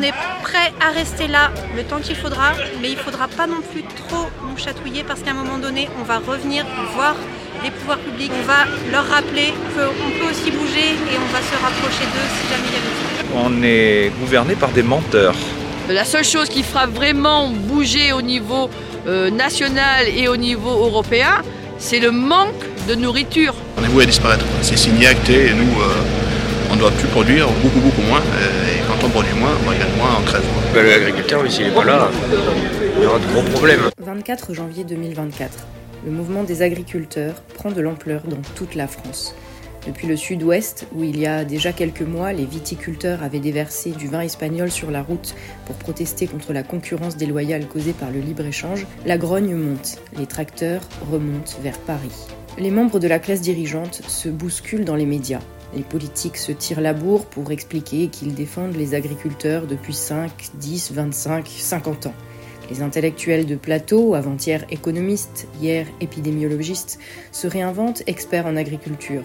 On est prêt à rester là le temps qu'il faudra, mais il ne faudra pas non plus trop nous chatouiller parce qu'à un moment donné, on va revenir voir les pouvoirs publics, on va leur rappeler qu'on peut aussi bouger et on va se rapprocher d'eux si jamais il y a besoin. On est gouverné par des menteurs. La seule chose qui fera vraiment bouger au niveau euh, national et au niveau européen, c'est le manque de nourriture. On est voué à disparaître. C'est signé, acté, et nous, euh, on ne doit plus produire, beaucoup, beaucoup moins. Et quand on produit moins, on gagne moins en crève. Ben, L'agriculteur, s'il n'est pas là, il y aura de gros problèmes. 24 janvier 2024. Le mouvement des agriculteurs prend de l'ampleur dans toute la France. Depuis le sud-ouest, où il y a déjà quelques mois, les viticulteurs avaient déversé du vin espagnol sur la route pour protester contre la concurrence déloyale causée par le libre-échange, la grogne monte, les tracteurs remontent vers Paris. Les membres de la classe dirigeante se bousculent dans les médias. Les politiques se tirent la bourre pour expliquer qu'ils défendent les agriculteurs depuis 5, 10, 25, 50 ans. Les intellectuels de plateau, avant-hier économistes, hier épidémiologistes, se réinventent experts en agriculture.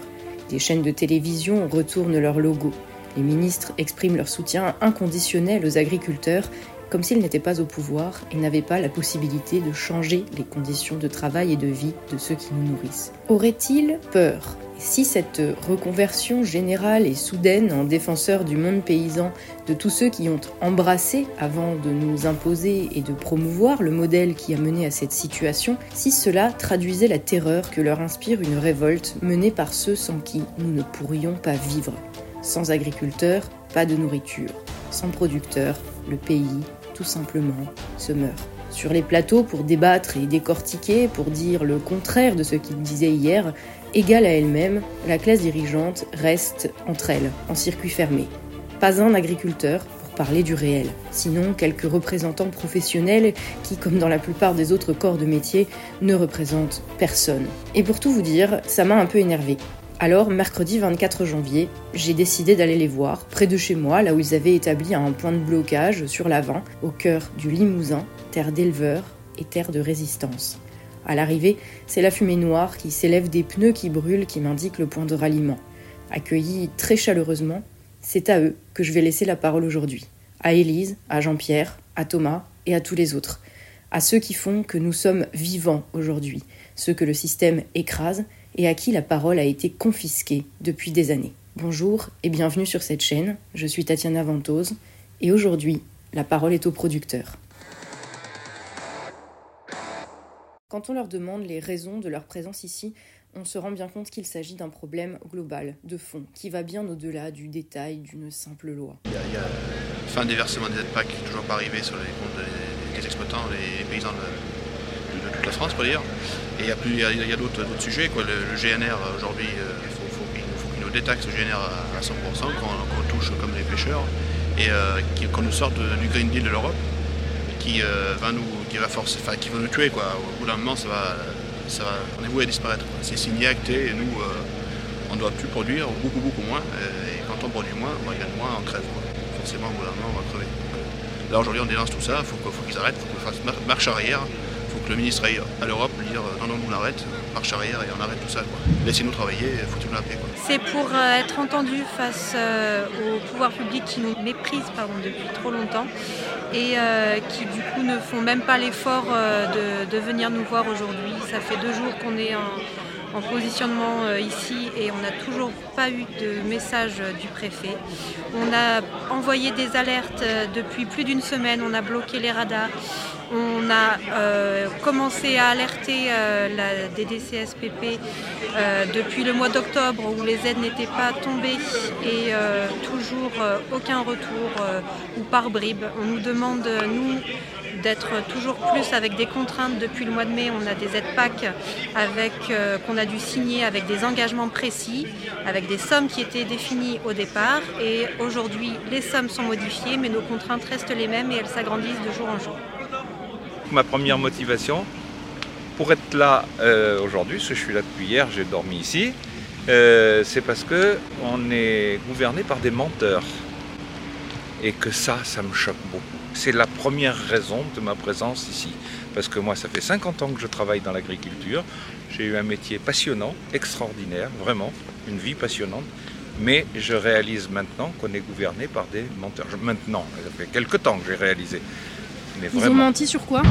Des chaînes de télévision retournent leur logo. Les ministres expriment leur soutien inconditionnel aux agriculteurs comme s'ils n'étaient pas au pouvoir et n'avaient pas la possibilité de changer les conditions de travail et de vie de ceux qui nous nourrissent. Auraient-ils peur? Si cette reconversion générale et soudaine en défenseur du monde paysan de tous ceux qui ont embrassé avant de nous imposer et de promouvoir le modèle qui a mené à cette situation, si cela traduisait la terreur que leur inspire une révolte menée par ceux sans qui nous ne pourrions pas vivre. Sans agriculteurs, pas de nourriture. Sans producteurs, le pays, tout simplement, se meurt. Sur les plateaux, pour débattre et décortiquer, pour dire le contraire de ce qu'ils disaient hier, égale à elle-même, la classe dirigeante reste entre elles, en circuit fermé. Pas un agriculteur pour parler du réel, sinon quelques représentants professionnels qui, comme dans la plupart des autres corps de métier, ne représentent personne. Et pour tout vous dire, ça m'a un peu énervé. Alors, mercredi 24 janvier, j'ai décidé d'aller les voir, près de chez moi, là où ils avaient établi un point de blocage sur l'avant, au cœur du Limousin, terre d'éleveurs et terre de résistance. À l'arrivée, c'est la fumée noire qui s'élève des pneus qui brûlent qui m'indique le point de ralliement. Accueillis très chaleureusement, c'est à eux que je vais laisser la parole aujourd'hui. À Élise, à Jean-Pierre, à Thomas et à tous les autres. À ceux qui font que nous sommes vivants aujourd'hui, ceux que le système écrase et à qui la parole a été confisquée depuis des années. Bonjour et bienvenue sur cette chaîne, je suis Tatiana Ventose et aujourd'hui, la parole est aux producteurs. Quand on leur demande les raisons de leur présence ici, on se rend bien compte qu'il s'agit d'un problème global, de fond, qui va bien au-delà du détail d'une simple loi. Il y a, il fin des versements des aides PAC toujours pas arrivé sur les comptes des, des exploitants, les paysans de, toute la France, pour dire. Et il y a, d'autres sujets. Quoi. Le, GNR, aujourd'hui, euh, il faut, qu'il nous détaxe le GNR à, à 100%, qu'on touche comme les pêcheurs, et euh, qu'on nous sorte du Green Deal de l'Europe, qui, euh, va nous, qui, va forcer, enfin, qui va nous tuer. Quoi. Au bout d'un moment, ça va, ça va, on est voué à disparaître. C'est signé, acté, et nous, euh, on ne doit plus produire, beaucoup, beaucoup moins. euh, Et quand on produit moins, on gagne moins en crève. Forcément, au bout d'un moment, on va crever. Là, aujourd'hui, on dénonce tout ça. Il faut, qu'ils arrêtent, il faut qu'on fasse mar- marche arrière. Il faut que le ministre aille à l'Europe lui dire euh, non, non, on arrête, marche arrière et on arrête tout ça. Laissez-nous travailler, foutez-nous la paix. C'est pour euh, être entendu face euh, au pouvoir public qui nous méprisent pardon, depuis trop longtemps et euh, qui du coup ne font même pas l'effort de venir nous voir aujourd'hui. Ça fait deux jours qu'on est en, en positionnement euh, ici et on n'a toujours pas eu de message euh, du préfet. On a envoyé des alertes euh, depuis plus d'une semaine, on a bloqué les radars. On a commencé à alerter la DDCSPP depuis le mois d'octobre où les aides n'étaient pas tombées et toujours aucun retour ou par bribes. On nous demande, nous, d'être toujours plus avec des contraintes. Depuis le mois de mai, on a des aides PAC avec, euh, qu'on a dû signer avec des engagements précis, avec des sommes qui étaient définies au départ. Et aujourd'hui, les sommes sont modifiées, mais nos contraintes restent les mêmes et elles s'agrandissent de jour en jour. Ma première motivation pour être là euh, aujourd'hui, parce que je suis là depuis hier, j'ai dormi ici, euh, c'est parce que on est gouverné par des menteurs. Et que ça, ça me choque beaucoup. C'est la première raison de ma présence ici. Parce que moi, ça fait 50 ans que je travaille dans l'agriculture. J'ai eu un métier passionnant, extraordinaire, vraiment, une vie passionnante. Mais je réalise maintenant qu'on est gouverné par des menteurs. Maintenant, ça fait quelques temps que j'ai réalisé. Mais Ils ont menti sur quoi?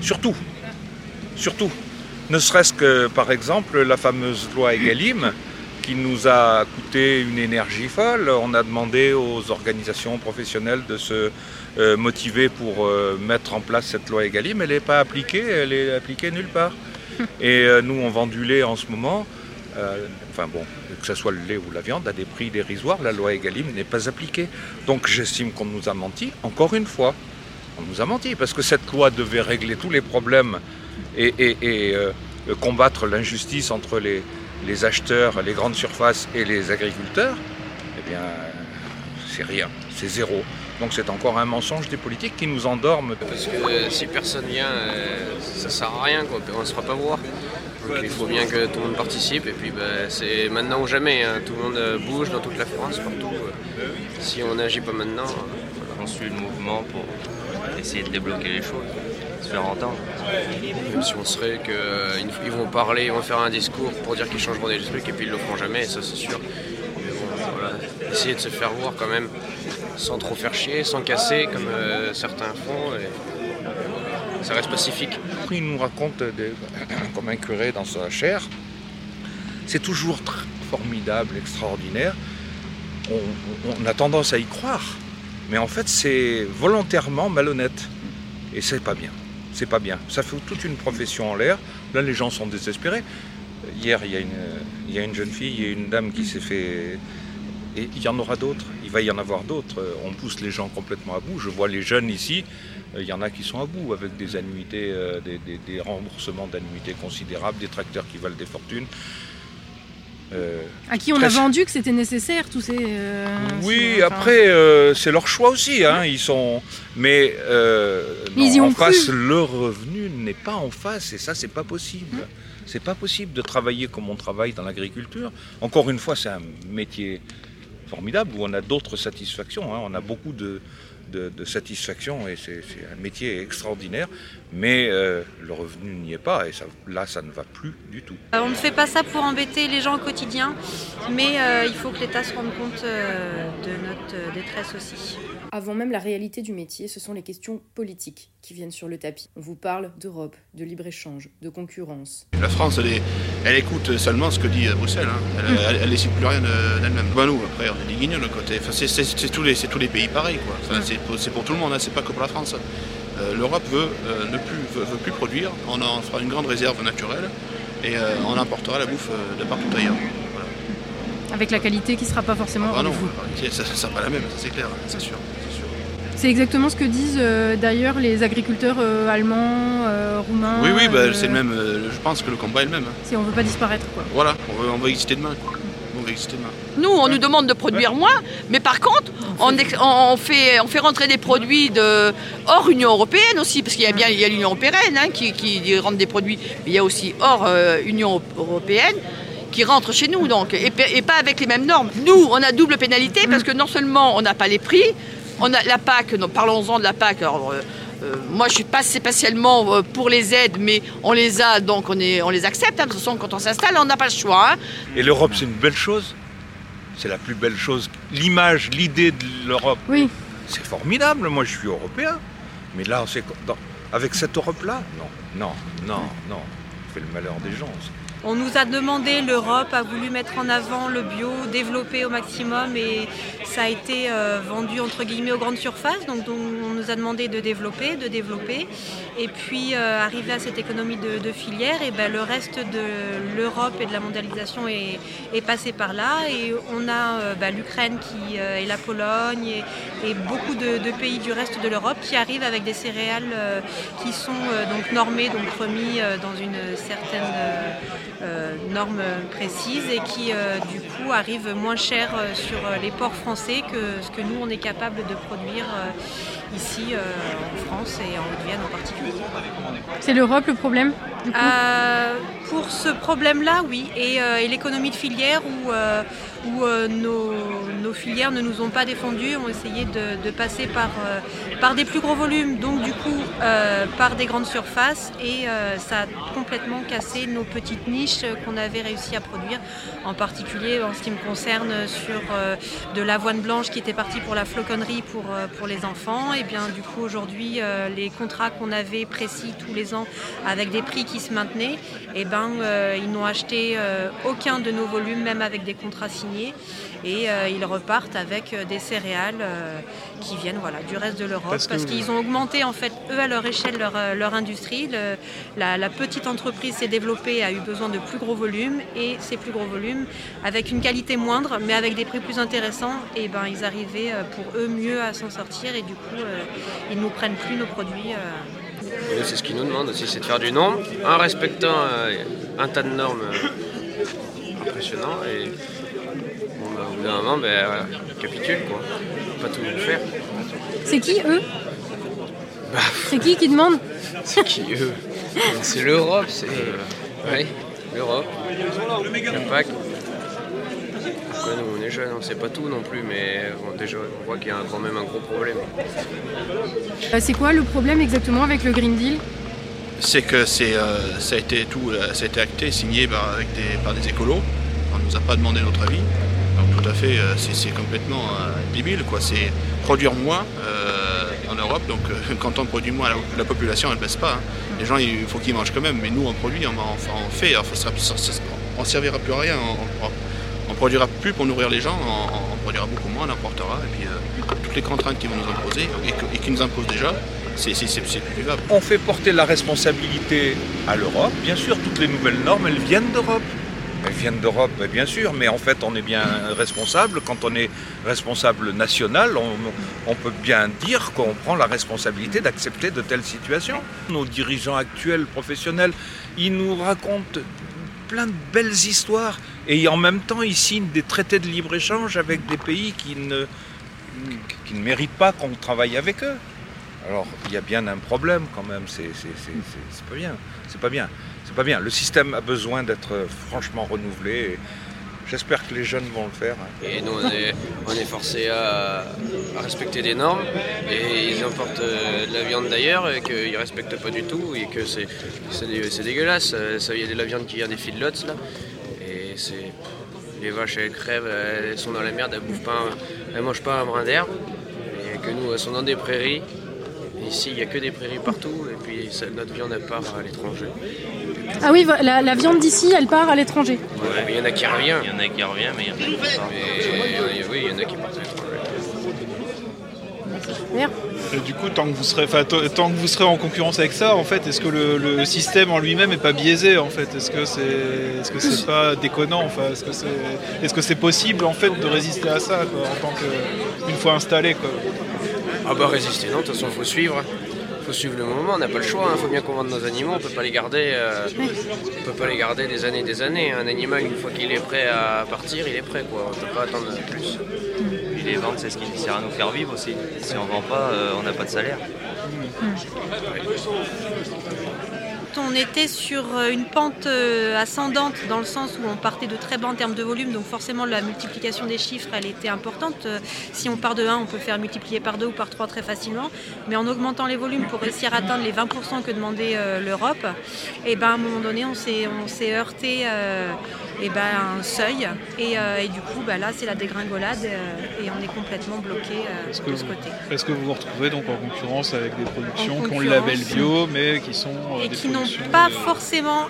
Surtout, surtout. Ne serait-ce que, par exemple, la fameuse loi Egalim, qui nous a coûté une énergie folle. On a demandé aux organisations professionnelles de se euh, motiver pour euh, mettre en place cette loi Egalim. Elle n'est pas appliquée, elle est appliquée nulle part. Et euh, nous, on vend du lait en ce moment. enfin bon, que ce soit le lait ou la viande, à des prix dérisoires, la loi Egalim n'est pas appliquée. Donc j'estime qu'on nous a menti, encore une fois. On nous a menti, parce que cette loi devait régler tous les problèmes et, et- et, combattre l'injustice entre les, les acheteurs, les grandes surfaces et les agriculteurs. Eh bien, c'est rien, c'est zéro. Donc c'est encore un mensonge des politiques qui nous endorment. Parce que euh, si personne vient, euh, ça sert à rien, quoi. on ne se fera pas voir. Donc il faut bien que tout le monde participe. Et puis bah, c'est maintenant ou jamais. hein. Tout le monde euh, bouge dans toute la France, partout. Si on n'agit pas maintenant, On suit le mouvement pour essayer de débloquer les choses, se faire entendre. même si on serait qu'ils vont parler, ils vont faire un discours pour dire qu'ils changeront des trucs et puis ils le feront jamais, ça c'est sûr. Mais bon, voilà, essayer de se faire voir quand même, sans trop faire chier, sans casser comme euh, certains font. Et ça reste pacifique. Il nous raconte des- comme un curé dans sa chair. C'est toujours formidable, extraordinaire. On, on- on a tendance à y croire, mais en fait c'est volontairement malhonnête. Et c'est pas bien. C'est pas bien. Ça fait toute une profession en l'air. Là les gens sont désespérés. Hier il y a une, il y a une jeune fille et une dame qui s'est fait... Et il y en aura d'autres. Il va y en avoir d'autres. On pousse les gens complètement à bout. Je vois les jeunes ici. Euh, Il y en a qui sont à bout avec des annuités, euh, des- des remboursements d'annuités considérables, des tracteurs qui valent des fortunes. Euh, À qui on a vendu que c'était nécessaire, tous ces. euh, oui, ces- enfin, après, euh, c'est leur choix aussi. hein, Ils sont, mais euh, Mais ils y non, ont en face, cru. le revenu n'est pas en face, et ça, c'est pas possible. C'est pas possible de travailler comme on travaille dans l'agriculture. Encore une fois, c'est un métier formidable où on a d'autres satisfactions. hein. On a beaucoup de, de, satisfactions et c'est un métier extraordinaire. Mais euh, le revenu n'y est pas et là, ça ne va plus du tout. Euh, On ne fait pas ça pour embêter les gens au quotidien, mais euh, il faut que l'État se rende compte de notre détresse aussi. Avant même la réalité du métier, ce sont les questions politiques qui viennent sur le tapis. On vous parle d'Europe, de libre-échange, de concurrence. La France, elle, est- elle écoute seulement ce que dit euh, Bruxelles. hein. Elle, elle décide plus rien de- d'elle-même. Bah, nous, après, on est des guignols de côté. Enfin, c'est, tous les, c'est tous les pays pareils. Quoi. Enfin, c'est, pour, tout le monde, hein, c'est pas que pour la France. Euh, L'Europe veut, euh, ne plus, veut, veut plus produire. On en fera une grande réserve naturelle et euh, on importera la bouffe de partout ailleurs. Voilà. Avec la qualité qui sera pas forcément. Ah non, rendez-vous. ça ne sera pas la même, ça, c'est clair, c'est sûr. C'est exactement ce que disent euh, d'ailleurs les agriculteurs euh, allemands, euh, roumains. Oui, oui, bah, euh, c'est le même. euh, je pense que le combat est le même. hein. Si on veut pas disparaître, quoi. Voilà, on va, on va exister demain. quoi. On va exister demain. Nous, on nous demande de produire moins, mais par contre, on, fait, on fait rentrer des produits de hors Union européenne aussi, parce qu'il y a bien il y a l'Union européenne hein, qui, qui rentre des produits, mais il y a aussi hors euh, Union européenne qui rentrent chez nous, donc, et, pas avec les mêmes normes. Nous, on a double pénalité parce que non seulement on n'a pas les prix, on a la PAC, parlons-en de la PAC. Alors, euh, euh, moi, je suis pas spécialement euh, pour les aides, mais on les a, donc on, est, on les accepte. hein. de toute façon, quand on s'installe, on n'a pas le choix. hein. Et l'Europe, c'est une belle chose. C'est la plus belle chose. L'image, l'idée de l'Europe, Oui. c'est formidable. Moi, je suis européen. Mais là, avec cette Europe-là, non, non, non, non. On fait le malheur des gens. On nous a demandé, l'Europe a voulu mettre en avant le bio, développer au maximum et ça a été euh, vendu entre guillemets aux grandes surfaces. Donc, on nous a demandé de développer, de développer. Et puis euh, arrivé à cette économie de, filière, et ben, le reste de l'Europe et de la mondialisation est, passé par là. Et on a euh, ben, l'Ukraine qui et la Pologne et, beaucoup de, de pays du reste de l'Europe qui arrivent avec des céréales qui sont donc normées, donc remis dans une certaine euh, euh, norme précise et qui euh, du coup arrivent moins cher euh, sur les ports français que ce que nous on est capable de produire. euh, ici en France et en Haute-Vienne en particulier. C'est l'Europe le problème euh, Pour ce problème-là, oui. Et, et l'économie de filière où, où nos, nos, filières ne nous ont pas défendus, ont essayé de, de passer par, par des plus gros volumes, donc du coup par des grandes surfaces. Et ça a complètement cassé nos petites niches qu'on avait réussi à produire, en particulier en ce qui me concerne sur de l'avoine blanche qui était partie pour la floconnerie pour, pour les enfants. Et bien du coup aujourd'hui les contrats qu'on avait précis tous les ans avec des prix qui se maintenaient, et ben euh, ils n'ont acheté euh, aucun de nos volumes, même avec des contrats signés, et euh, ils repartent avec des céréales qui viennent voilà, du reste de l'Europe, parce, qu'ils ont augmenté en fait eux à leur échelle leur, leur industrie. Le, la, la, petite entreprise s'est développée, a eu besoin de plus gros volumes, et ces plus gros volumes, avec une qualité moindre, mais avec des prix plus intéressants, et ben ils arrivaient pour eux mieux à s'en sortir, et du coup ils ne nous prennent plus nos produits. C'est ce qu'ils nous demandent aussi, c'est de faire du nombre, en respectant euh, un tas de normes euh, impressionnants. Et bah, au bout d'un moment, ben, euh, capitule, quoi. Pas tout faire. C'est qui eux bah, C'est qui qui demande C'est qui eux C'est l'Europe, c'est. oui, l'Europe. L'impact. Pourquoi nous on est jeunes, on ne sait pas tout non plus, mais bon, déjà on voit qu'il y a quand même un gros problème. C'est quoi le problème exactement avec le Green Deal? C'est que c'est, euh, ça, a été tout, ça a été acté, signé par, avec des, par des écolos. On ne nous a pas demandé notre avis. Tout à fait, euh, c'est, complètement euh, débile. C'est produire moins en Europe. Donc quand on produit moins, la, la population elle ne baisse pas. Hein. Les gens, il faut qu'ils mangent quand même. Mais nous, on produit, on, fait. on ne servira plus à rien. On, on produira plus pour nourrir les gens, on, produira beaucoup moins, on importera. Et puis euh, toutes les contraintes qui vont nous imposer et, et qui nous imposent déjà, c'est plus vivable. On fait porter la responsabilité à l'Europe. Bien sûr, toutes les nouvelles normes, elles viennent d'Europe. Elles viennent d'Europe, bien sûr, mais en fait, on est bien responsable. Quand on est responsable national, on, on peut bien dire qu'on prend la responsabilité d'accepter de telles situations. Nos dirigeants actuels, professionnels, ils nous racontent plein de belles histoires et en même temps ils signent des traités de libre-échange avec des pays qui ne, qui ne méritent pas qu'on travaille avec eux. Alors il y a bien un problème quand même, c'est pas bien, c'est pas bien, c'est pas bien. Le système a besoin d'être franchement renouvelé. J'espère que les jeunes vont le faire. Et nous, on est, on forcés à, respecter des normes. Et ils importent de la viande d'ailleurs et qu'ils ne respectent pas du tout. Et que c'est dégueulasse. Ça, il y a de la viande qui vient des feedlots là. Et c'est. Les vaches, elles crèvent, elles sont dans la merde, elles bouffent pas, elles mangent pas un brin d'herbe. Et que nous, elles sont dans des prairies. Ici, il n'y a que des prairies partout. Et puis ça, notre viande, elle part à l'étranger. Ah oui, la, la viande d'ici, elle part à l'étranger. Ouais, mais il y en a qui revient. Il y en a qui revient, mais il y en a qui part. Mais, oui, il y en a qui partent à l'étranger. Merde. Et du coup, tant que vous serez, tant que vous serez en concurrence avec ça, en fait, est-ce que le, le, système en lui-même est pas biaisé en fait? Est-ce que c'est, est-ce que c'est pas déconnant Enfin, est-ce que c'est, est-ce que c'est possible en fait de résister à ça quoi, en tant que une fois installé quoi? Ah bah résister, non. De toute façon, faut suivre faut suivre le moment, on n'a pas le choix, il hein. faut bien qu'on vende nos animaux, on peut pas les garder euh, on peut pas les garder des années et des années. Un animal une fois qu'il est prêt à partir, il est prêt quoi, on peut pas attendre plus. Et les ventes c'est ce qui sert à nous faire vivre aussi. Si on vend pas, euh, on n'a pas de salaire. On était sur une pente ascendante dans le sens où on partait de très bas en termes de volume, donc forcément la multiplication des chiffres elle était importante. Si on part de 1, on peut faire multiplier par 2 ou par 3 très facilement, mais en augmentant les volumes pour réussir à atteindre les 20% que demandait l'Europe, et ben à un moment donné on s'est heurté euh, et ben, à un seuil, et, euh, et du coup bah, là c'est la dégringolade euh, et on est complètement bloqué de ce vous, côté. Est-ce que vous vous retrouvez donc en concurrence avec des productions qui ont le label bio mais qui sont et qui n'ont pas forcément,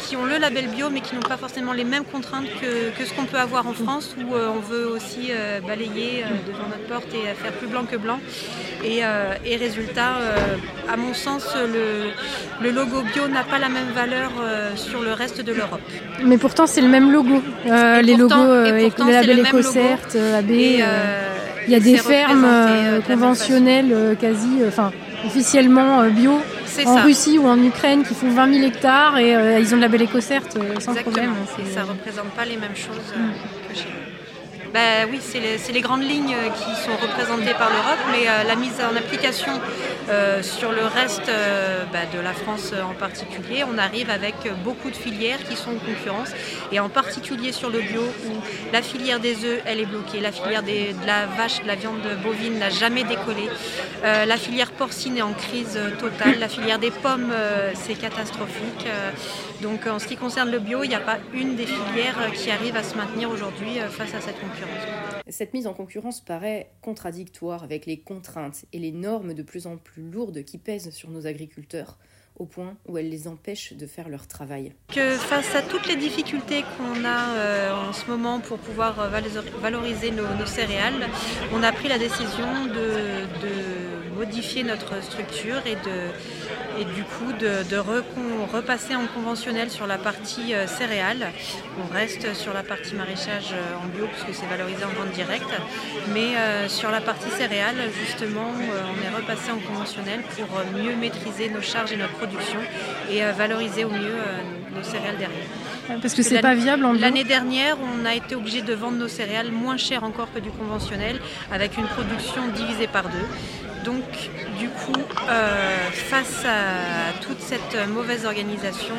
qui ont le label bio, mais qui n'ont pas forcément les mêmes contraintes que, que ce qu'on peut avoir en France, où euh, on veut aussi euh, balayer euh, devant notre porte et faire plus blanc que blanc. Et, et résultat, à mon sens, le, le logo bio n'a pas la même valeur sur le reste de l'Europe. Mais pourtant, c'est le même logo. les pourtant, logos, et pourtant, le label le EcoCert, AB. il y a des fermes conventionnelles quasi, enfin, officiellement bio en ça. Russie ou en Ukraine qui font 20 000 hectares et euh, ils ont le label EcoCert euh, sans Exactement. problème. Et ça ne représente pas les mêmes choses euh, Mm. que chez nous. Bah, Oui, c'est les, grandes lignes qui sont représentées par l'Europe, mais la mise en application sur le reste bah, de la France en particulier, on arrive avec beaucoup de filières qui sont en concurrence, et en particulier sur le bio, où la filière des œufs, elle est bloquée, la filière de la vache, de la viande bovine n'a jamais décollé, la filière porcine est en crise totale, la filière des pommes, c'est catastrophique. Donc en ce qui concerne le bio, il n'y a pas une des filières qui arrive à se maintenir aujourd'hui face à cette concurrence. Cette mise en concurrence paraît contradictoire avec les contraintes et les normes de plus en plus lourdes qui pèsent sur nos agriculteurs au point où elles les empêchent de faire leur travail. Face à toutes les difficultés qu'on a euh, en ce moment pour pouvoir euh, valoriser nos, céréales, on a pris la décision de, modifier notre structure et, du coup de, repasser en conventionnel sur la partie euh, céréales. On reste sur la partie maraîchage en bio puisque c'est valorisé en vente directe, mais sur la partie céréales, justement, on est repassé en conventionnel pour mieux maîtriser nos charges et notre et euh, valoriser au mieux euh, nos céréales derrière. Parce que c'est pas viable en L'année dernière, on a été obligé de vendre nos céréales moins cher encore que du conventionnel, avec une production divisée par deux. Donc, du coup, euh, face à toute cette mauvaise organisation,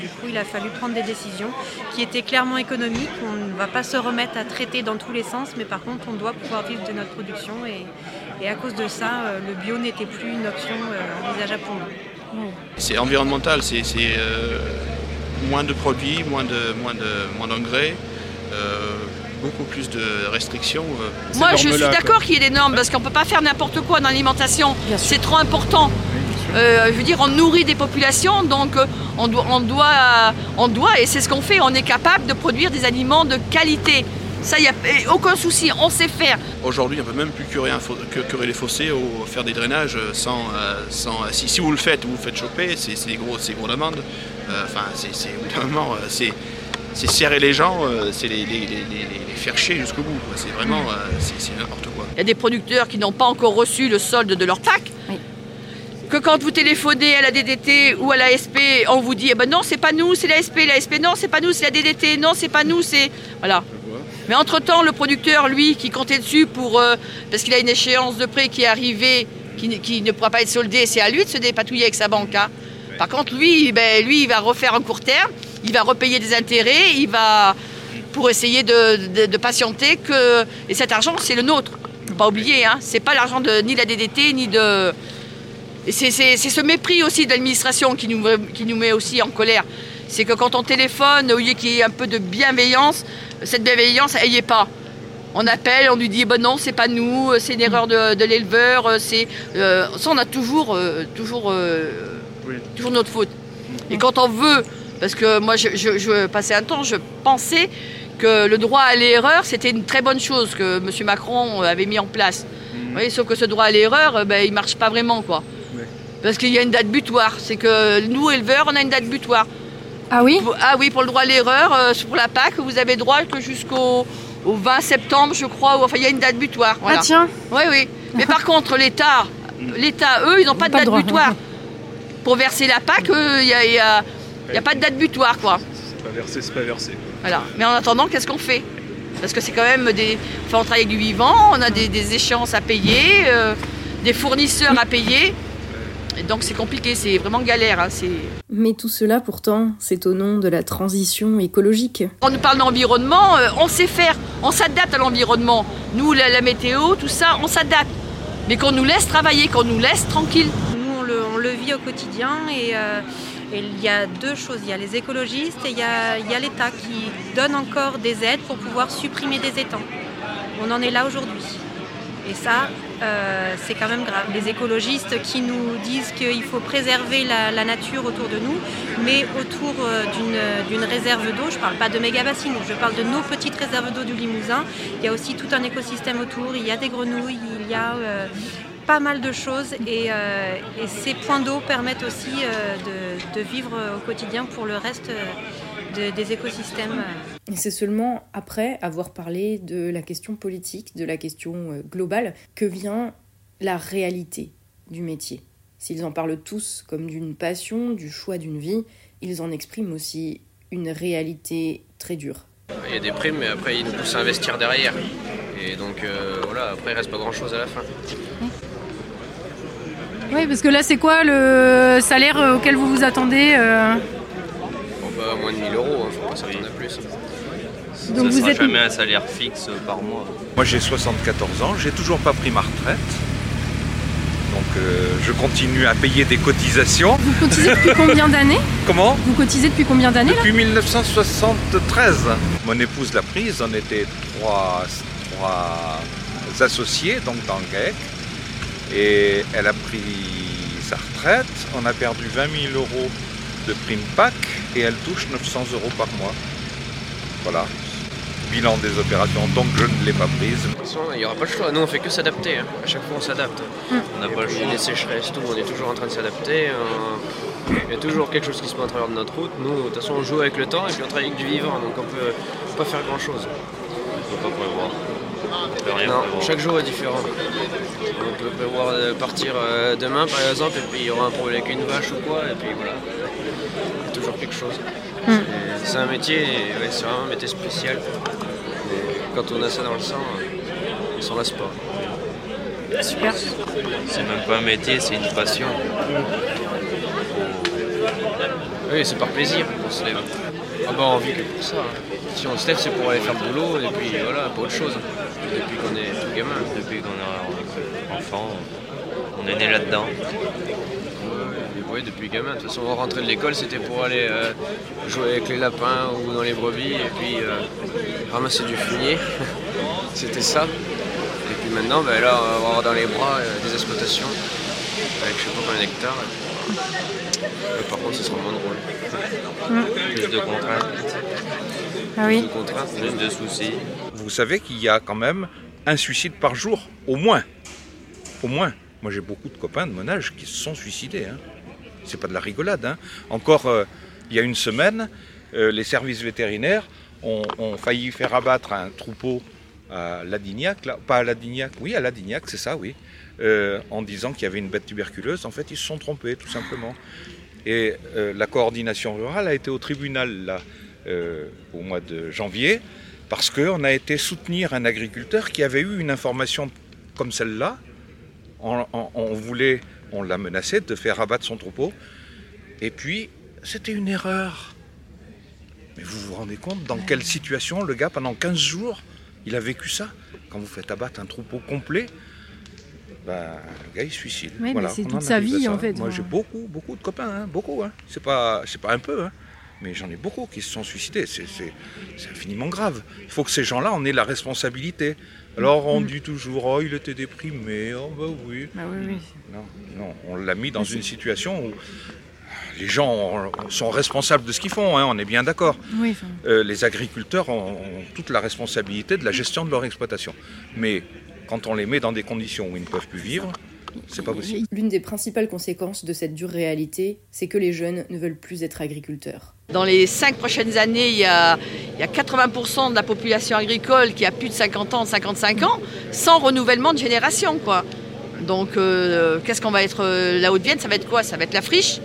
du coup, il a fallu prendre des décisions qui étaient clairement économiques. On ne va pas se remettre à traiter dans tous les sens, mais par contre, on doit pouvoir vivre de notre production. Et, et à cause de ça, le bio n'était plus une option envisageable pour nous. C'est environnemental, c'est euh, moins de produits, moins de moins de moins d'engrais. Euh, beaucoup plus de restrictions. Euh. Moi, je suis d'accord qu'il y ait des normes parce qu'on ne peut pas faire n'importe quoi dans l'alimentation. C'est trop important. je veux dire, on nourrit des populations, donc on doit, on doit, on doit et c'est ce qu'on fait, on est capable de produire des aliments de qualité. Ça, il n'y a aucun souci, on sait faire. Aujourd'hui, on ne peut même plus curer, les fossés ou faire des drainages sans. Euh, sans si, vous le faites, vous vous faites choper, c'est des gros, gros d'amende. Euh, enfin, c'est c'est c'est serrer les gens, euh, c'est les, faire chier jusqu'au bout. C'est vraiment c'est n'importe quoi. Il y a des producteurs qui n'ont pas encore reçu le solde de leur PAC. Que quand vous téléphonez à la DDT ou à la SP, on vous dit eh ben non, c'est pas nous, c'est la SP, la SP, non, c'est pas nous, c'est la DDT, non, c'est pas nous, c'est. Voilà. Mais entre-temps, le producteur, lui, qui comptait dessus pour, euh, parce qu'il a une échéance de prêt qui est arrivée, qui, ne pourra pas être soldée, c'est à lui de se dépatouiller avec sa banque. Hein. Par contre, lui, ben, lui, il va refaire en court terme, il va repayer des intérêts, il va pour essayer de, patienter que et cet argent, c'est le nôtre. Faut pas oublier, hein, c'est pas l'argent de ni la DDT ni de. C'est ce mépris aussi de l'administration qui nous, qui nous met aussi en colère. C'est que quand on téléphone, au lieu qu'il y ait un peu de bienveillance, cette bienveillance, elle n'y est pas. On appelle, on lui dit ben non, c'est pas nous, c'est une erreur de, l'éleveur, c'est euh, ça on a toujours, euh, toujours, euh, toujours notre faute. Et quand on veut, parce que moi je, je, passais un temps, je pensais que le droit à l'erreur c'était une très bonne chose que M. Macron avait mis en place. Mhm. sauf que ce droit à l'erreur, ben, il marche pas vraiment quoi. Parce qu'il y a une date butoir. C'est que nous éleveurs, on a une date butoir. Ah oui Ah oui, pour le droit à l'erreur, euh, pour la PAC, vous avez droit que jusqu'au 20 septembre, je crois, ou, enfin il y a une date butoir. Ah tiens Oui, oui. Mais par contre, l'État, l'État, eux, ils n'ont pas de date butoir. Pour verser la PAC, il n'y a, y a, pas de date butoir, quoi. C'est pas versé, c'est pas versé. Voilà. Mais en attendant, qu'est-ce qu'on fait? Parce que c'est quand même des. Enfin, on travaille avec du vivant, on a des, échéances à payer, euh, des fournisseurs à payer. Et donc c'est compliqué, c'est vraiment galère. Hein, Mais tout cela pourtant, c'est au nom de la transition écologique. On nous parle d'environnement, euh, on sait faire, on s'adapte à l'environnement. Nous, la, météo, tout ça, on s'adapte. Mais qu'on nous laisse travailler, qu'on nous laisse tranquille. Nous, on le, vit au quotidien euh, et, il y a deux choses. Il y a les écologistes et il y a l'État qui donne encore des aides pour pouvoir supprimer des étangs. On en est là aujourd'hui. Et ça, euh, c'est quand même grave. Les écologistes qui nous disent qu'il faut préserver la, nature autour de nous, mais autour euh, d'une réserve d'eau, je ne parle pas de méga bassines, je parle de nos petites réserves d'eau du Limousin. Il y a aussi tout un écosystème autour, il y a des grenouilles, il y a euh, pas mal de choses et, ces points d'eau permettent aussi de, vivre au quotidien pour le reste des écosystèmes. Et c'est seulement après avoir parlé de la question politique, de la question euh, globale, que vient la réalité du métier. S'ils en parlent tous comme d'une passion, du choix d'une vie, ils en expriment aussi une réalité très dure. Il y a des primes, mais après ils nous poussent à investir derrière. Et donc euh, voilà, après il reste pas grand chose à la fin. Oui, parce que là, c'est quoi le salaire auquel vous vous attendez euh? Bon, bah, moins de 1000 euros, hein, faut pas s'attendre à plus. Ça vous sera êtes- jamais un salaire fixe par mois. Moi j'ai 74 ans, j'ai toujours pas pris ma retraite. Donc euh, je continue à payer des cotisations. Vous cotisez depuis combien d'années Comment Vous cotisez depuis combien d'années là Depuis 1973. Mon épouse l'a prise, on était trois, trois associés donc dans le GAEC. Et elle a pris sa retraite. On a perdu 20 000 euros de prime PAC et elle touche 900 euros par mois. Voilà. Bilan des opérations, donc je ne l'ai pas prise. De toute façon, il n'y aura pas le choix. Nous, on fait que s'adapter. hein. À chaque fois, on s'adapte. On n'a pas le choix. a des sécheresses, tout, on est toujours en train de s'adapter. euh, Il y a toujours quelque chose qui se met à travers de notre route. Nous, de toute façon, on joue avec le temps et puis on travaille avec du vivant, donc on peut pas faire grand chose. On peut pas prévoir. On peut rien Non, prévoir. chaque jour est différent. On peut prévoir de partir euh, demain par exemple, et puis il y aura un problème avec une vache ou quoi, et puis voilà. Il y a toujours quelque chose. C'est- C'est un métier, ouais, c'est vraiment un métier spécial. Quand on a ça dans le sang, on s'en lasse pas. Super. C'est même pas un métier, c'est une passion. Oui, c'est par plaisir qu'on se lève. Ah bah on vit que pour ça. hein. Si on se lève, c'est pour aller faire le boulot, et puis voilà, pas autre chose. Depuis qu'on est tout gamin. Depuis qu'on est enfant, on est né là-dedans. Oui, depuis gamin. De toute façon, on rentrait de l'école, c'était pour aller euh, jouer avec les lapins ou dans les brebis et puis euh, ramasser du fumier. c'était ça. Et puis maintenant, ben là, on va avoir dans les bras euh, des exploitations avec je sais pas combien d'hectares. Mais par contre, ce sera moins drôle. Plus de contraintes, Ah oui. Plus de contraintes, plus de soucis. Vous savez qu'il y a quand même un suicide par jour, au moins. Au moins. Moi j'ai beaucoup de copains de mon âge qui se sont suicidés. Hein. C'est pas de la rigolade. hein. Encore euh, il y a une semaine, euh, les services vétérinaires ont, failli faire abattre un troupeau à Ladignac, pas à Ladignac, oui à Ladignac, c'est ça, oui, euh, en disant qu'il y avait une bête tuberculeuse. En fait, ils se sont trompés, tout simplement. Et la coordination rurale a été au tribunal là, au mois de janvier parce qu'on a été soutenir un agriculteur qui avait eu une information comme celle-là. On voulait, on l'a menacé de faire abattre son troupeau. Et puis, c'était une erreur. Mais vous vous rendez compte dans quelle situation le gars, pendant 15 jours, il a vécu ça Quand vous faites abattre un troupeau complet, ben, le gars il se suicide. Ouais, mais c'est toute sa vie, en fait. Moi j'ai beaucoup, beaucoup de copains, hein, beaucoup. Hein. C'est pas, c'est pas un peu, hein. Mais j'en ai beaucoup qui se sont suicidés. C'est, infiniment grave. Il faut que ces gens-là en aient la responsabilité. Alors on dit toujours, oh il était déprimé, oh bah oui. Bah oui, oui. Non, non, on l'a mis dans une situation où les gens ont- sont responsables de ce qu'ils font, hein, on est bien d'accord. Oui, Euh, les agriculteurs ont, ont toute la responsabilité de la gestion de leur exploitation. Mais quand on les met dans des conditions où ils ne peuvent plus vivre, c'est pas possible. L'une des principales conséquences de cette dure réalité, c'est que les jeunes ne veulent plus être agriculteurs. Dans les cinq prochaines années, il y a, il y a 80% de la population agricole qui a plus de 50 ans, 55 ans, sans renouvellement de génération. Quoi. Donc, euh, qu'est-ce qu'on va être euh, La Haute-Vienne, ça va être quoi? Ça va être la friche?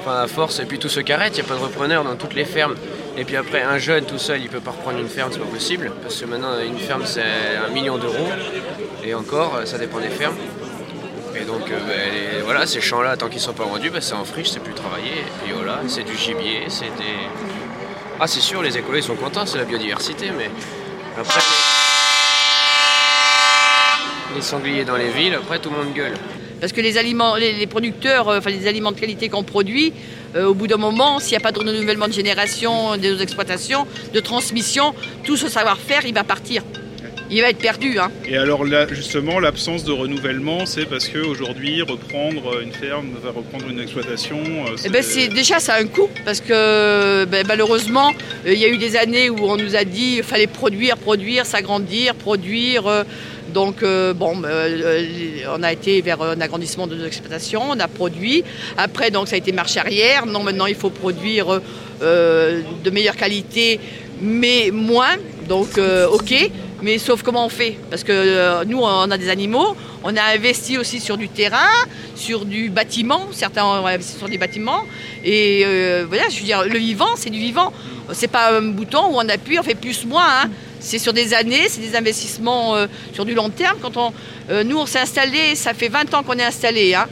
Enfin, à force, et puis tout se carrette, il n'y a pas de repreneur dans toutes les fermes. Et puis après, un jeune tout seul, il peut pas reprendre une ferme, c'est pas possible. Parce que maintenant, une ferme, c'est un million d'euros. Et encore, ça dépend des fermes. Et donc, euh, ben, voilà, ces champs-là, tant qu'ils sont pas vendus, ben, c'est en friche, c'est plus travaillé. Et puis voilà, c'est du gibier, c'est des. Ah, c'est sûr, les écoliers sont contents, c'est la biodiversité, mais après. Les... sangliers dans les villes, après, tout le monde gueule. Parce que les aliments, les, les producteurs, euh, enfin les aliments de qualité qu'on produit, euh, au bout d'un moment, s'il n'y a pas de renouvellement de génération, de nos exploitations, de transmission, tout ce savoir-faire, il va partir. Il va être perdu. Hein. Et alors là, justement, l'absence de renouvellement, c'est parce qu'aujourd'hui, reprendre une ferme, va reprendre une exploitation. euh, Eh ben, c'est, déjà, ça a un coût, parce que ben, malheureusement, euh, il y a eu des années où on nous a dit qu'il fallait produire, produire, s'agrandir, produire. euh, donc, euh, bon, ben, euh, on a été vers un agrandissement de nos exploitations, on a produit. Après, donc, ça a été marche arrière. Non, maintenant, il faut produire euh, de meilleure qualité, mais moins. Donc, OK. Mais sauf comment on fait Parce que euh, nous, on a des animaux, on a investi aussi sur du terrain, sur du bâtiment, certains ont investi sur des bâtiments. Et euh, voilà, je veux dire, le vivant, c'est du vivant. C'est pas un bouton où on appuie, on fait plus, moins. hein. C'est sur des années, c'est des investissements euh, sur du long terme. Quand on, nous, on s'est installé, ça fait 20 ans qu'on est installé. hein.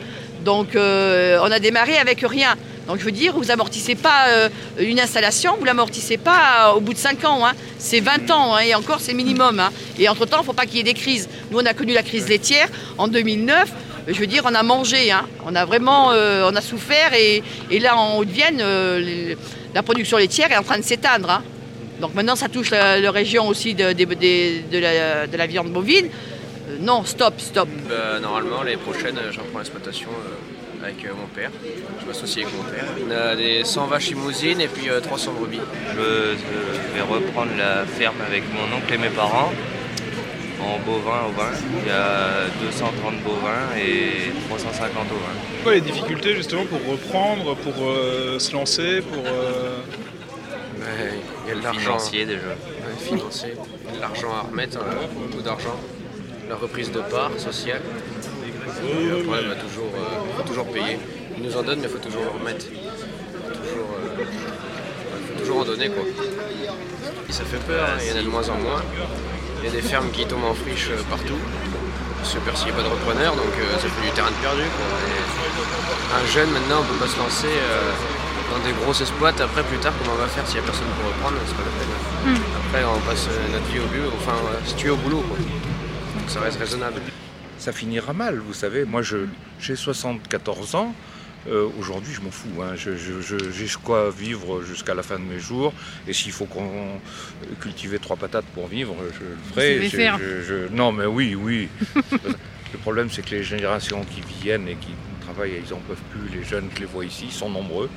Donc, on a démarré avec rien. Donc, je veux dire, vous amortissez pas euh, une installation, vous l'amortissez pas au bout de 5 ans. hein. C'est 20 ans, hein, et encore, c'est minimum. hein. Et entre-temps, il ne faut pas qu'il y ait des crises. Nous, on a connu la crise laitière en 2009. Je veux dire, on a mangé. On a vraiment euh, on a souffert. Et, là, en Haute-Vienne, euh, les- la production laitière est en train de s'éteindre. Donc maintenant, ça touche la, région aussi de, la, de la viande bovine. Non, stop, stop. Bah, normalement, l'année prochaine, euh, j'en prends l'exploitation avec euh, mon père. Je m'associe avec mon père. On a des 100 vaches limousines et puis euh, 300 brebis. Je euh, vais reprendre la ferme avec mon oncle et mes parents en bovin au vin. Il y a 230 bovins et 350 au vin. Quoi les difficultés justement pour reprendre, pour euh, se lancer, pour... euh, Il y a de l'argent. Financier déjà. Ouais, financier. L'argent à remettre, euh, beaucoup d'argent. La reprise de part sociale. Et après, bah, toujours, faut toujours payer. Ils nous en donnent, mais il faut toujours le remettre. Toujours, euh, faut toujours en donner quoi. Et ça fait peur, hein, il y en a de moins en moins. Il y a des fermes qui tombent en friche euh, partout. Parce qu'il n'y a pas de repreneur, donc euh, ça fait du terrain de perdu. quoi. Et un jeune maintenant, on peut pas se lancer euh, dans des grosses exploits. Après, plus tard, comment on va faire s'il n'y a personne pour reprendre? C'est pas la peine. Après, on passe notre vie au but, enfin, se tuer au boulot. Quoi. Donc ça reste raisonnable. Ça finira mal, vous savez. Moi, j'ai 74 ans. Euh, aujourd'hui, je m'en fous. hein. Je- je- je- j'ai quoi vivre jusqu'à la fin de mes jours. Et s'il faut qu'on cultiver trois patates pour vivre, je le ferai. faire. non, mais oui, oui. le problème, c'est que les générations qui viennent et qui travaillent, ils n'en peuvent plus. Les jeunes, je les vois ici, sont nombreux.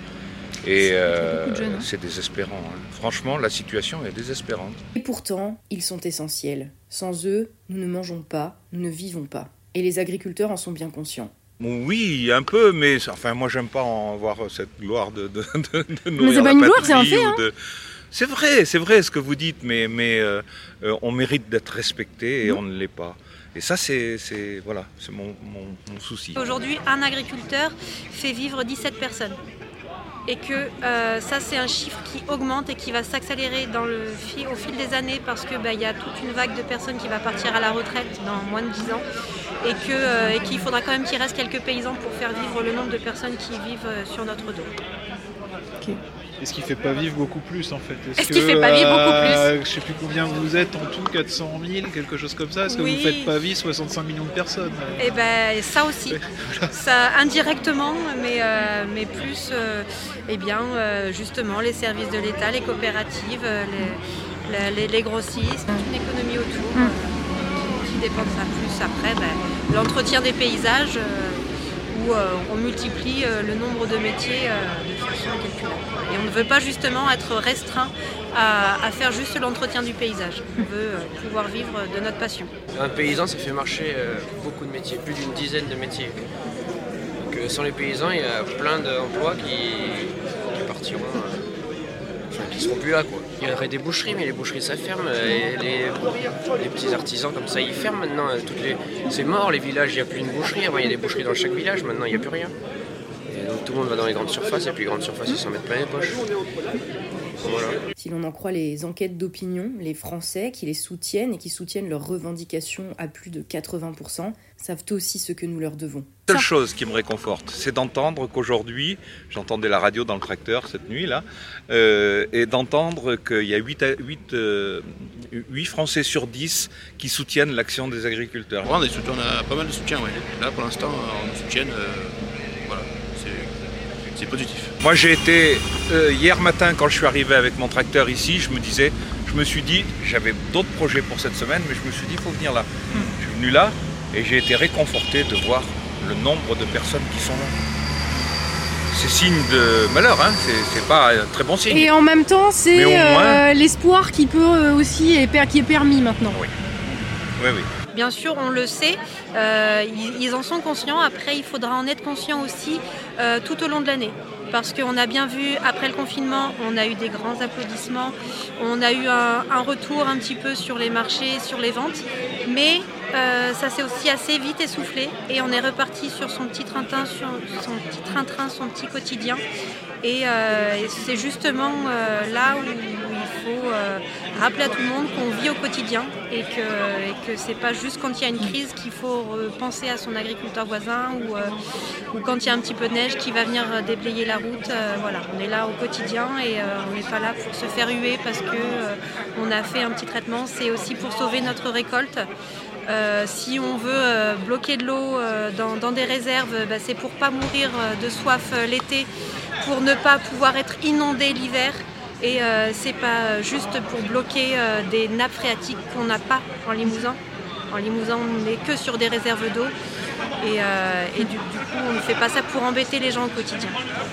Et euh, de jeunes, hein. c'est désespérant. hein. Franchement, la situation est désespérante. Et pourtant, ils sont essentiels. Sans eux, nous ne mangeons pas, nous ne vivons pas. Et les agriculteurs en sont bien conscients. Oui, un peu, mais enfin, moi, j'aime pas en voir cette gloire de, de, de, de Mais nourrir c'est pas la une gloire, c'est un patrie fait, hein. de- C'est vrai, c'est vrai ce que vous dites, mais, mais euh, euh, on mérite d'être respecté et Mmh. on ne l'est pas. Et ça, c'est, c'est voilà, c'est mon, mon, mon souci. Aujourd'hui, un agriculteur fait vivre 17 personnes. Et que euh, ça, c'est un chiffre qui augmente et qui va s'accélérer au fil des années parce qu'il y a toute une vague de personnes qui va partir à la retraite dans moins de 10 ans. Euh, et qu'il faudra quand même qu'il reste quelques paysans pour faire vivre le nombre de personnes qui vivent euh, sur notre dos. Et ce qui fait pas vivre beaucoup plus en fait. Est-ce Ce qui fait pas vivre beaucoup plus Je sais plus combien vous êtes en tout, 400 000, quelque chose comme ça. Est-ce que Oui. vous faites pas vivre 65 millions de personnes Et ben ça aussi, ça indirectement, mais, euh, mais plus, euh, eh bien, euh, justement, les services de l'État, les coopératives, euh, les, les- les- les grossistes, toute une économie autour Mm. euh, qui dépend de ça. Plus après, ben, l'entretien des paysages, euh, où euh, on multiplie euh, le nombre de métiers Et on ne veut pas justement être restreint à, faire juste l'entretien du paysage. On veut euh, pouvoir vivre de notre passion. Un paysan, ça fait marcher euh, beaucoup de métiers, plus d'une dizaine de métiers. Donc euh, sans les paysans, il y a plein d'emplois qui, partiront, qui seront plus là. Il y aurait des boucheries, mais les boucheries ça ferme. les, petits artisans comme ça, ils ferment maintenant. les... C'est mort, les villages, il n'y a plus une boucherie. Avant, il y a des boucheries dans chaque village, maintenant, il n'y a plus rien. Et donc tout le monde va dans les grandes surfaces, et puis les grandes surfaces, ils s'en mettent plein les poches. Voilà. Si l'on en croit les enquêtes d'opinion, les Français qui les soutiennent et qui soutiennent leurs revendications à plus de 80% savent aussi ce que nous leur devons. La seule chose qui me réconforte, c'est d'entendre qu'aujourd'hui, j'entendais la radio dans le tracteur cette nuit-là, euh, et d'entendre qu'il y a 8, 8, Français sur 10 qui soutiennent l'action des agriculteurs. On a, pas mal de soutien, ouais. Là, pour l'instant, on nous soutient. euh, c'est positif. Moi j'ai été, euh, hier matin quand je suis arrivé avec mon tracteur ici, je me disais, je me suis dit, j'avais d'autres projets pour cette semaine, mais je me suis dit, il faut venir là. Je suis venu là et j'ai été réconforté de voir le nombre de personnes qui sont là. C'est signe de malheur, hein c'est pas un très bon signe. Et en même temps, c'est moins- euh, l'espoir qui peut euh, aussi qui est permis maintenant. Oui, oui. Bien sûr, on le sait, euh, ils, en sont conscients. Après, il faudra en être conscient aussi euh, tout au long de l'année. Parce qu'on a bien vu, après le confinement, on a eu des grands applaudissements, on a eu un, retour un petit peu sur les marchés, sur les ventes, mais euh, ça s'est aussi assez vite essoufflé et on est reparti sur son petit train-train, son petit son petit quotidien. Et, c'est justement là où il faut rappeler à tout le monde qu'on vit au quotidien et que, que c'est pas juste quand il y a une crise qu'il faut penser à son agriculteur voisin ou, euh, ou, quand il y a un petit peu de neige qui va venir déblayer la route. Euh, voilà, on est là au quotidien et euh, on n'est pas là pour se faire huer parce que on a fait un petit traitement. C'est aussi pour sauver notre récolte. Si on veut bloquer de l'eau dans, des réserves, bah, c'est pour pas mourir de soif l'été, pour ne pas pouvoir être inondé l'hiver. Et euh, c'est pas juste pour bloquer euh, des nappes phréatiques qu'on n'a pas en Limousin. En Limousin, on n'est que sur des réserves d'eau. Et, euh, du, coup, on ne fait pas ça pour embêter les gens au quotidien.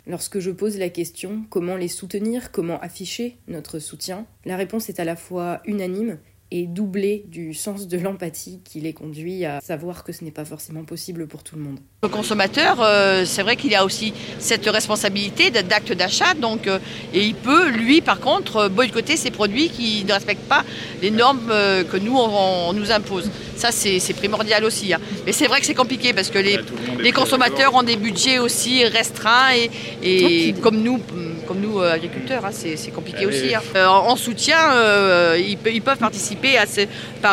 Lorsque je pose la question comment les soutenir, comment afficher notre soutien, la réponse est à la fois unanime et doublé du sens de l'empathie qui les conduit à savoir que ce n'est pas forcément possible pour tout le monde. Le consommateur, euh, c'est vrai qu'il a aussi cette responsabilité d'acte d'achat, donc euh, et il peut, lui, par contre, boycotter ces produits qui ne respectent pas les normes euh, que nous on, nous impose. Ça, c'est primordial aussi. Hein. Mais c'est vrai que c'est compliqué parce que les, les consommateurs ont des budgets aussi restreints et, et comme nous comme nous euh, agriculteurs, hein, c'est compliqué aussi. Hein. Euh, en soutien, euh, ils, peuvent participer à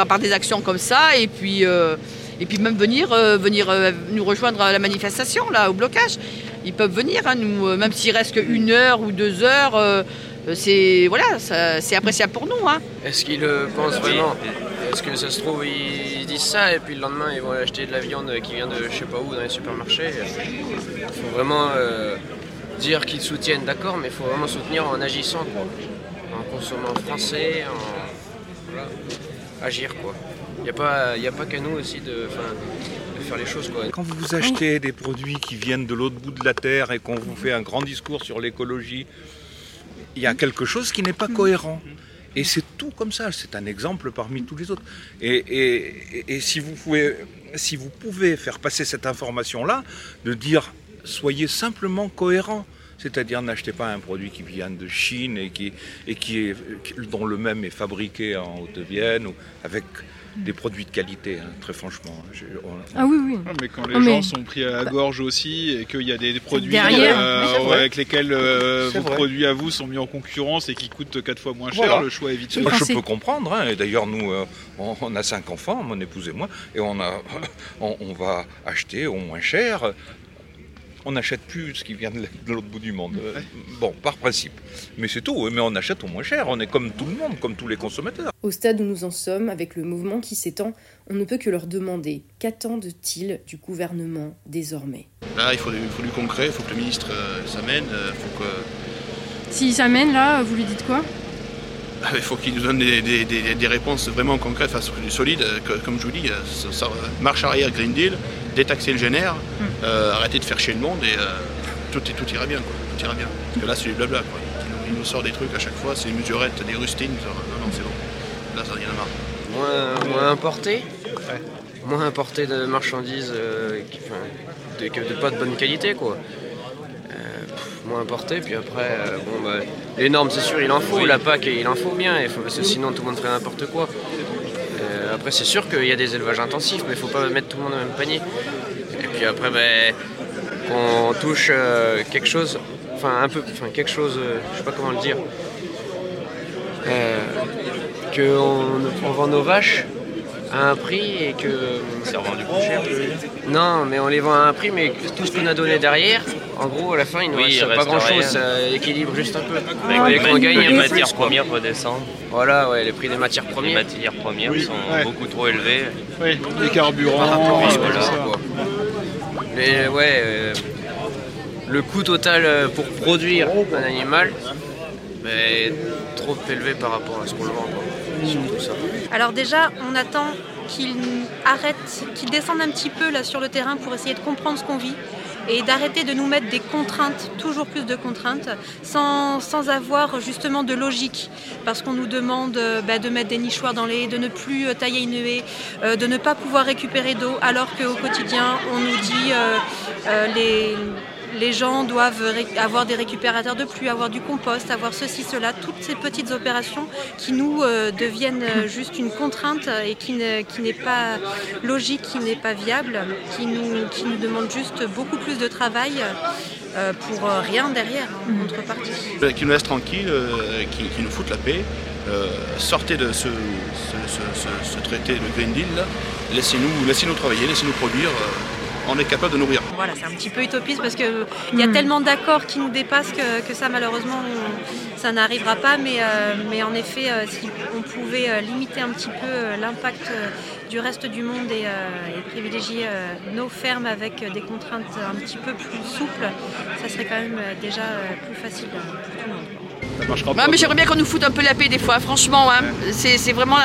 par, des actions comme ça et puis, et puis même venir, venir nous rejoindre à la manifestation, là, au blocage. Ils peuvent venir, hein, nous, même s'il reste qu'une heure ou deux heures. c'est voilà, c'est appréciable pour nous. Est-ce qu'ils le pensent vraiment? Est-ce que ça se trouve, ils disent ça et puis le lendemain, ils vont acheter de la viande qui vient de je sais pas où dans les supermarchés? Il faut vraiment dire qu'ils soutiennent, d'accord, mais il faut vraiment soutenir en agissant, quoi. En consommant français, en. agir, quoi. Il n'y a pas, pas qu'à nous aussi de, faire les choses, quoi. Quand vous achetez des produits qui viennent de l'autre bout de la Terre et qu'on vous fait un grand discours sur l'écologie, il y a quelque chose qui n'est pas cohérent. Et c'est tout comme ça, c'est un exemple parmi tous les autres. Et, si, vous pouvez, si vous pouvez faire passer cette information-là, de dire soyez simplement cohérents. C'est-à-dire n'achetez pas un produit qui vient de Chine et, qui, et qui est, dont le même est fabriqué en Haute-Vienne ou avec des produits de qualité, hein, très franchement. Ah oui, oui. mais quand les gens sont pris à la gorge aussi et qu'il y a des, produits euh, avec lesquels euh, vos produits à vous sont mis en concurrence et qui coûtent quatre fois moins cher, le choix est vite fait. Je peux comprendre. Hein, et d'ailleurs, nous, euh, on, a cinq enfants, mon épouse et moi, et on, a, on va acheter au moins cher on n'achète plus ce qui vient de l'autre bout du monde. Euh, bon, par principe. Mais c'est tout, mais on achète au moins cher. On est comme tout le monde, comme tous les consommateurs. Au stade où nous en sommes, avec le mouvement qui s'étend, on ne peut que leur demander qu'attendent-ils du gouvernement désormais? Là, il faut, du, concret, il faut que le ministre euh, s'amène. Euh, faut que... S'il s'amène, là, vous lui dites quoi? Ah, il faut qu'il nous donne des, réponses vraiment concrètes, enfin, solides, comme je vous dis, marche arrière Green Deal, détaxer le génère, hmm. euh, arrêter de faire chier le monde et euh, tout, tout ira bien. Quoi. Tout ira bien. Parce que là, c'est du blabla. Quoi. Il, nous, sort des trucs à chaque fois, c'est des mesurettes, des rustines. Non, non, c'est bon. Là, ça rien à marre. Moins, moins importé Moins importé de marchandises euh, de, pas de bonne qualité, quoi. moins importé, puis après, bon, bah, les normes, c'est sûr, il en faut. La PAC, il en faut bien, il faut, parce que sinon, tout le monde ferait n'importe quoi. Euh, après, c'est sûr qu'il y a des élevages intensifs, mais il faut pas mettre tout le monde au même panier. Et puis après, ben, on touche euh, quelque chose, enfin un peu, enfin quelque chose, euh, je sais pas comment le dire, qu'on on vend nos vaches à un prix et que. C'est revendu plus cher Non, mais on les vend à un prix, mais tout ce qu'on a donné derrière, en gros, à la fin, il ne reste, pas grand chose, ça équilibre juste un peu. Mais quand gagne les matières premières redescendent. Voilà, ouais, les prix des matières premières. Les matières premières sont beaucoup trop élevés. Oui, les carburants, Mais ouais, euh, le coût total euh, pour produire un animal est trop élevé par rapport à ce qu'on le vend. Alors déjà, on attend qu'il arrête, qu'il descende un petit peu là sur le terrain pour essayer de comprendre ce qu'on vit et d'arrêter de nous mettre des contraintes, toujours plus de contraintes, sans, avoir justement de logique. Parce qu'on nous demande bah, de mettre des nichoirs dans les haies, de ne plus tailler une haie, de ne pas pouvoir récupérer d'eau, alors qu'au quotidien, on nous dit les les gens doivent avoir des récupérateurs de pluie, avoir du compost, avoir ceci, cela, toutes ces petites opérations qui nous euh, deviennent euh, juste une contrainte et qui, n'est pas logique, qui n'est pas viable, qui nous, qui nous demandent juste beaucoup plus de travail euh, pour rien derrière en contrepartie. Qui nous laisse tranquille, qui, nous foutent la paix. sortez de ce, traité de Green Deal, laissez-nous laissez -nous travailler, laissez-nous produire on est capable de nourrir. Voilà, c'est un petit peu utopiste parce qu'il y a hmm. tellement d'accords qui nous dépassent que, ça malheureusement ça n'arrivera pas. Mais, euh, mais en effet, euh, si on pouvait euh, limiter un petit peu l'impact du reste du monde et, privilégier nos fermes avec des contraintes un petit peu plus souples, ça serait quand même déjà plus facile pour tout le monde. mais j'aimerais bien qu'on nous foute un peu la paix des fois, franchement. Hein. C'est vraiment,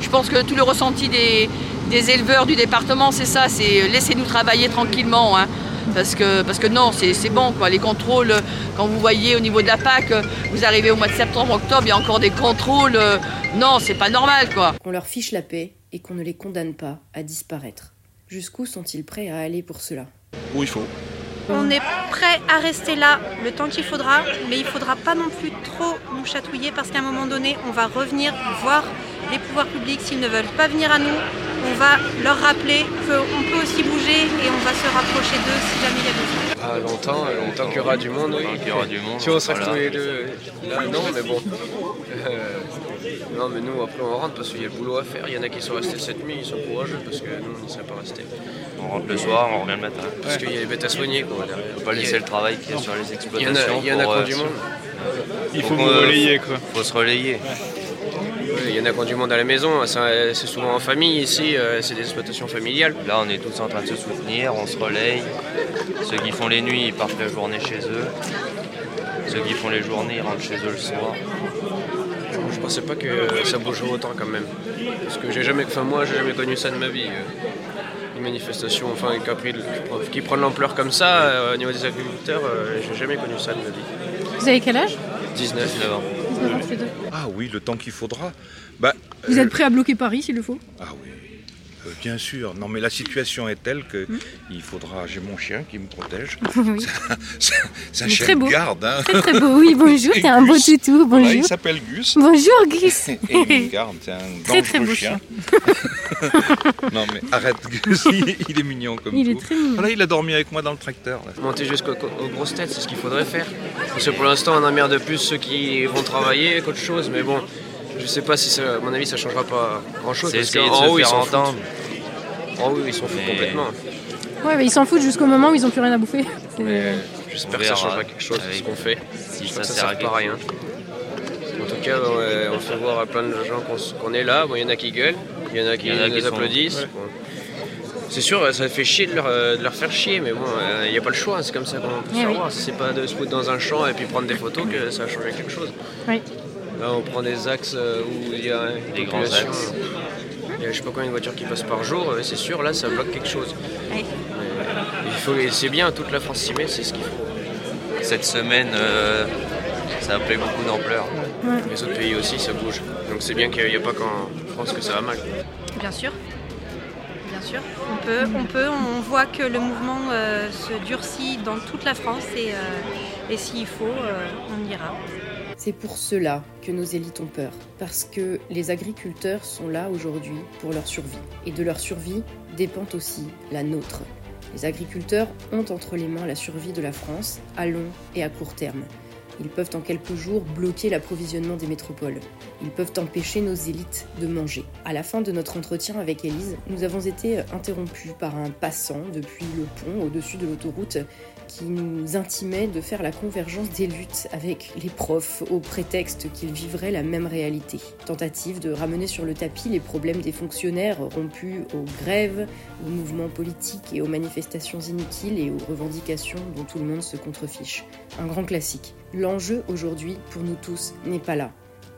je pense que tout le ressenti des, des éleveurs du département, c'est ça, c'est laissez-nous travailler tranquillement. Hein. parce que, parce que non, c'est bon, quoi. Les contrôles, quand vous voyez au niveau de la PAC, vous arrivez au mois de septembre, octobre, il y a encore des contrôles. Non, c'est pas normal, quoi. Qu'on leur fiche la paix et qu'on ne les condamne pas à disparaître. Jusqu'où sont-ils prêts à aller pour cela? Où il faut. On est prêt à rester là le temps qu'il faudra, mais il ne faudra pas non plus trop nous chatouiller parce qu'à un moment donné, on va revenir voir les pouvoirs publics s'ils ne veulent pas venir à nous on va leur rappeler qu'on peut aussi bouger et on va se rapprocher d'eux si jamais il y a besoin. Ah, longtemps, longtemps qu'il y aura du monde, oui. y aura du monde. Si on tous les deux, là, non, mais bon. Euh, non, mais nous, après, on rentre parce qu'il y a le boulot à faire. Il y en a qui sont restés cette nuit, ils sont courageux parce que nous, on n'y serait pas restés. On rentre le soir, on revient le matin. Parce qu'il y a les bêtes à soigner, quoi, derrière. On ne pas laisser le travail qu'il y a sur les exploitations. Il y en a, qui ont du monde. Il faut, vous relayer, quoi. Il faut se relayer. Il y en a qui ont du monde à la maison, c'est souvent en famille ici, euh, c'est des exploitations familiales. Là on est tous en train de se soutenir, on se relaye. Ceux qui font les nuits ils partent la journée chez eux. Ceux qui font les journées ils rentrent chez eux le soir. Je pensais pas que ça bougerait autant quand même. Parce que j'ai jamais, enfin moi j'ai jamais connu ça de ma vie. Euh, une manifestation enfin, qui, prend l'ampleur comme ça euh, au niveau des agriculteurs, j'ai jamais connu ça de ma vie. Vous avez quel âge? 19, 19 ans. Ah oui, le temps qu'il faudra. Bah, Vous êtes euh, prêt à bloquer Paris s'il le faut? Ah oui. Euh, bien sûr. Non, mais la situation est telle que hmm. il faudra. J'ai mon chien qui me protège. Oui. C'est un, chien beau. garde. Hein. Très très beau. Oui, bonjour. C'est un beau toutou. Bonjour. il s'appelle Gus. Bonjour Gus. Et il me garde. C'est un très, très beau chien. non mais arrête Gus. Il, est mignon comme il Est très mignon. Voilà, il a dormi avec moi dans le tracteur. Monter jusqu'aux grosses têtes, c'est ce qu'il faudrait faire. Parce que pour l'instant, on emmerde plus ceux qui vont travailler qu'autre chose. Mais bon. Je sais pas si ça, à mon avis ça changera pas grand chose. C'est essayer de se haut, faire entendre. Oh oui, ils s'en foutent complètement. Ouais, mais ils s'en foutent jusqu'au moment où ils ont plus rien à bouffer. Mais j'espère que ça changera quelque chose ce qu'on fait. Si ça, ça sert pas à rien. En tout cas, on fait voir à plein de gens qu'on est là. il y en a qui gueulent, il y en a qui, nous applaudissent. C'est sûr, ça fait chier de leur, de leur faire chier, mais bon, il n'y a pas le choix, c'est comme ça qu'on peut savoir. Eh c'est pas de se foutre dans un champ et puis prendre des photos que ça va changer quelque chose. Oui. Là, on prend des axes euh, où il y a des grands axes. Il y a je sais pas combien de voitures qui passent par jour, euh, c'est sûr, là, ça bloque quelque chose. Oui. il faut, c'est bien, toute la France s'y met, c'est ce qu'il faut. Cette semaine, euh, ça a pris beaucoup d'ampleur. Les autres pays aussi, ça bouge. Donc c'est bien qu'il n'y a pas qu'en France que ça va mal. Bien sûr. Bien sûr. On peut, on, peut, on voit que le mouvement se durcit dans toute la France et, et s'il faut, on ira. C'est pour cela que nos élites ont peur, parce que les agriculteurs sont là aujourd'hui pour leur survie. Et de leur survie dépend aussi la nôtre. Les agriculteurs ont entre les mains la survie de la France à long et à court terme. Ils peuvent en quelques jours bloquer l'approvisionnement des métropoles. Ils peuvent empêcher nos élites de manger. À la fin de notre entretien avec Élise, nous avons été interrompus par un passant depuis le pont au-dessus de l'autoroute qui nous intimait de faire la convergence des luttes avec les profs au prétexte qu'ils vivraient la même réalité. Tentative de ramener sur le tapis les problèmes des fonctionnaires rompus aux grèves, aux mouvements politiques et aux manifestations inutiles et aux revendications dont tout le monde se contrefiche. Un grand classique. L'enjeu aujourd'hui pour nous tous n'est pas là.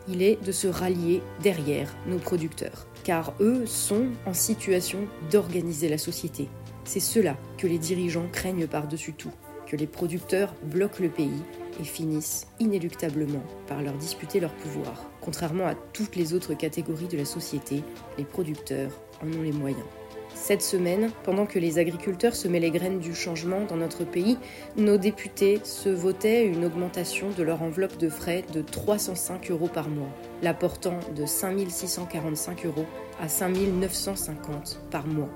Il est de se rallier derrière nos producteurs, car eux sont en situation d'organiser la société, C'est cela que les dirigeants craignent par-dessus tout, que les producteurs bloquent le pays et finissent inéluctablement par leur disputer leur pouvoir. Contrairement à toutes les autres catégories de la société, les producteurs en ont les moyens. Cette semaine, pendant que les agriculteurs semaient les graines du changement dans notre pays, nos députés se votaient une augmentation de leur enveloppe de frais de 305 euros par mois, la portant de 5645 euros à 5950 par mois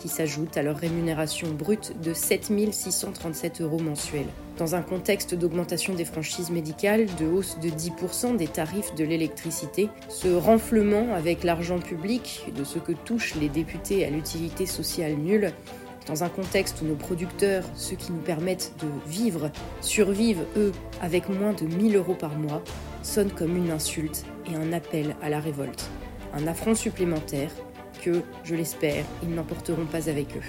qui s'ajoutent à leur rémunération brute de 7 637 euros mensuels. Dans un contexte d'augmentation des franchises médicales, de hausse de 10% des tarifs de l'électricité, ce renflement avec l'argent public de ce que touchent les députés à l'utilité sociale nulle, dans un contexte où nos producteurs, ceux qui nous permettent de vivre, survivent, eux, avec moins de 1000 euros par mois, sonne comme une insulte et un appel à la révolte. Un affront supplémentaire que, je l'espère, ils n'emporteront pas avec eux.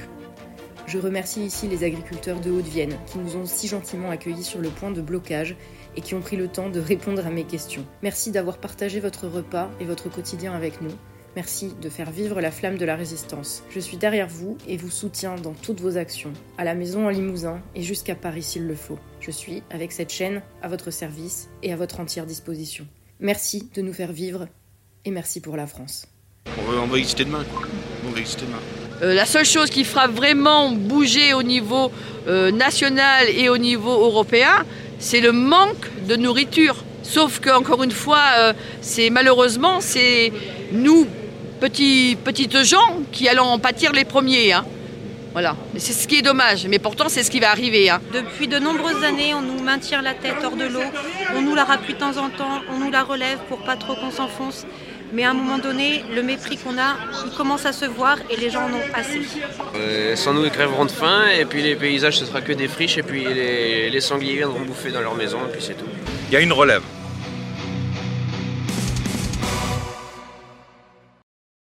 Je remercie ici les agriculteurs de Haute-Vienne qui nous ont si gentiment accueillis sur le point de blocage et qui ont pris le temps de répondre à mes questions. Merci d'avoir partagé votre repas et votre quotidien avec nous. Merci de faire vivre la flamme de la résistance. Je suis derrière vous et vous soutiens dans toutes vos actions, à la maison en Limousin et jusqu'à Paris s'il le faut. Je suis, avec cette chaîne, à votre service et à votre entière disposition. Merci de nous faire vivre et merci pour la France. On va, exister demain. On va exister demain. Euh, la seule chose qui fera vraiment bouger au niveau euh, national et au niveau européen, c'est le manque de nourriture. Sauf que encore une fois, euh, c'est malheureusement c'est nous petits petites gens qui allons en pâtir les premiers. Hein. Voilà, c'est ce qui est dommage, mais pourtant c'est ce qui va arriver. Hein. Depuis de nombreuses années, on nous maintient la tête hors de l'eau, on nous la rappuie de temps en temps, on nous la relève pour pas trop qu'on s'enfonce. Mais à un moment donné, le mépris qu'on a, il commence à se voir et les gens en ont assez. Euh, sans nous, ils crèveront de faim et puis les paysages, ce sera que des friches et puis les, les sangliers viendront bouffer dans leur maison et puis c'est tout. Il y a une relève.